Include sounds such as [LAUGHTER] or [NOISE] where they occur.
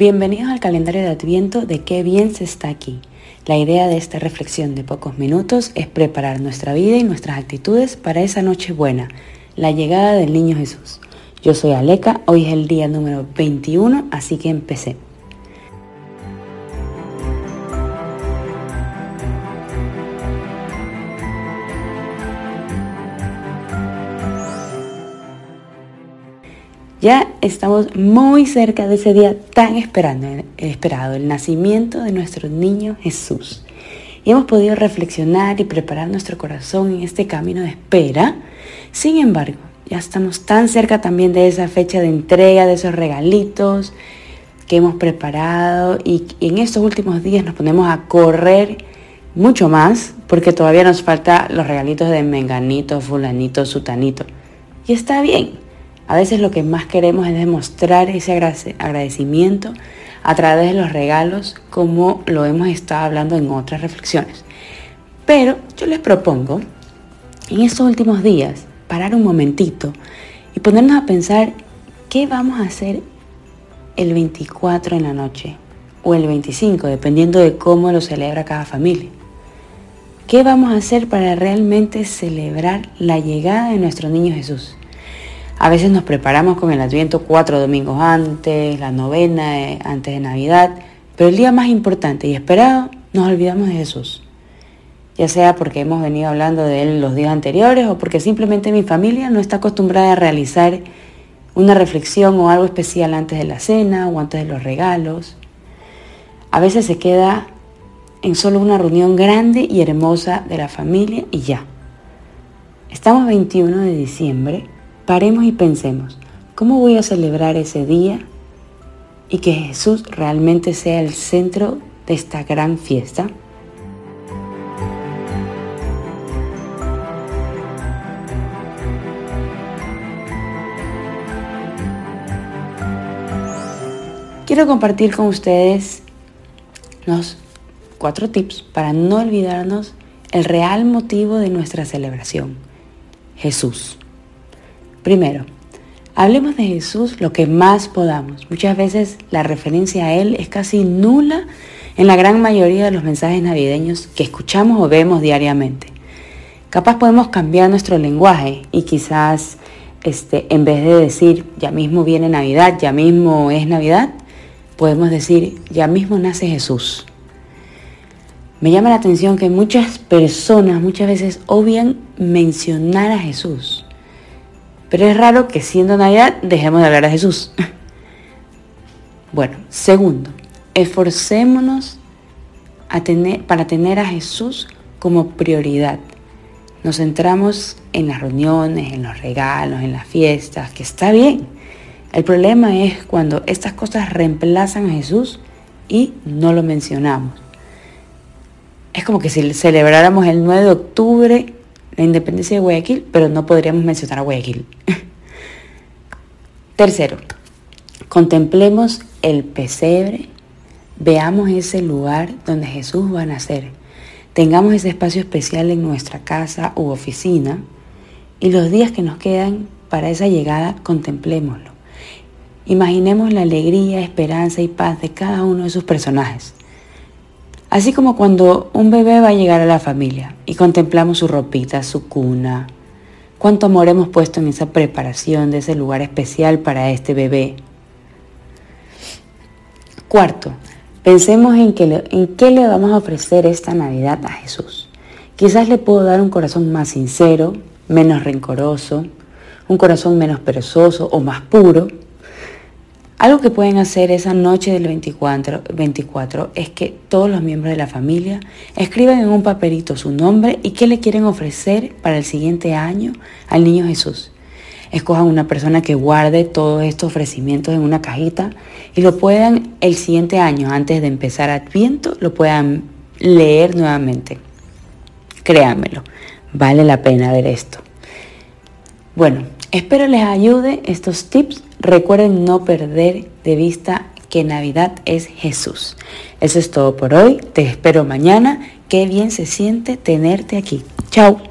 Bienvenidos al calendario de Adviento de Qué bien se está aquí. La idea de esta reflexión de pocos minutos es preparar nuestra vida y nuestras actitudes para esa noche buena, la llegada del niño Jesús. Yo soy Aleca, hoy es el día número 21, así que empecé. Ya estamos muy cerca de ese día tan esperado, el nacimiento de nuestro niño Jesús. Y hemos podido reflexionar y preparar nuestro corazón en este camino de espera. Sin embargo, ya estamos tan cerca también de esa fecha de entrega, de esos regalitos que hemos preparado y en estos últimos días nos ponemos a correr mucho más porque todavía nos falta los regalitos de menganito, fulanito, sutanito. Y está bien, a veces lo que más queremos es demostrar ese agradecimiento a través de los regalos, como lo hemos estado hablando en otras reflexiones. Pero yo les propongo, en estos últimos días, parar un momentito y ponernos a pensar qué vamos a hacer el 24 en la noche o el 25, dependiendo de cómo lo celebra cada familia. ¿Qué vamos a hacer para realmente celebrar la llegada de nuestro niño Jesús? A veces nos preparamos con el Adviento cuatro domingos antes, la novena eh, antes de Navidad, pero el día más importante y esperado nos olvidamos de Jesús. Ya sea porque hemos venido hablando de Él los días anteriores o porque simplemente mi familia no está acostumbrada a realizar una reflexión o algo especial antes de la cena o antes de los regalos. A veces se queda en solo una reunión grande y hermosa de la familia y ya. Estamos 21 de diciembre Paremos y pensemos, ¿cómo voy a celebrar ese día y que Jesús realmente sea el centro de esta gran fiesta? Quiero compartir con ustedes los cuatro tips para no olvidarnos el real motivo de nuestra celebración, Jesús. Primero, hablemos de Jesús lo que más podamos. Muchas veces la referencia a Él es casi nula en la gran mayoría de los mensajes navideños que escuchamos o vemos diariamente. Capaz podemos cambiar nuestro lenguaje y quizás este, en vez de decir ya mismo viene Navidad, ya mismo es Navidad, podemos decir ya mismo nace Jesús. Me llama la atención que muchas personas muchas veces obvian mencionar a Jesús. Pero es raro que siendo Navidad dejemos de hablar de Jesús. [LAUGHS] Bueno, segundo, esforcémonos a para tener a Jesús como prioridad. Nos centramos en las reuniones, en los regalos, en las fiestas, que está bien. El problema es cuando estas cosas reemplazan a Jesús y no lo mencionamos. Es como que si celebráramos el 9 de octubre la independencia de Guayaquil, pero no podríamos mencionar a Guayaquil. [LAUGHS] Tercero, contemplemos el pesebre, veamos ese lugar donde Jesús va a nacer, tengamos ese espacio especial en nuestra casa u oficina y los días que nos quedan para esa llegada, contemplémoslo. Imaginemos la alegría, esperanza y paz de cada uno de sus personajes. Así como cuando un bebé va a llegar a la familia y contemplamos su ropita, su cuna, cuánto amor hemos puesto en esa preparación de ese lugar especial para este bebé. Cuarto, pensemos en, en qué le vamos a ofrecer esta Navidad a Jesús. Quizás le puedo dar un corazón más sincero, menos rencoroso, un corazón menos perezoso o más puro algo que pueden hacer esa noche del 24, 24 es que todos los miembros de la familia escriban en un papelito su nombre y qué le quieren ofrecer para el siguiente año al niño Jesús. Escojan una persona que guarde todos estos ofrecimientos en una cajita y lo puedan el siguiente año, antes de empezar Adviento, lo puedan leer nuevamente. Créanmelo, vale la pena ver esto. Bueno, espero les ayude estos tips Recuerden no perder de vista que Navidad es Jesús. Eso es todo por hoy. Te espero mañana. Qué bien se siente tenerte aquí. Chao.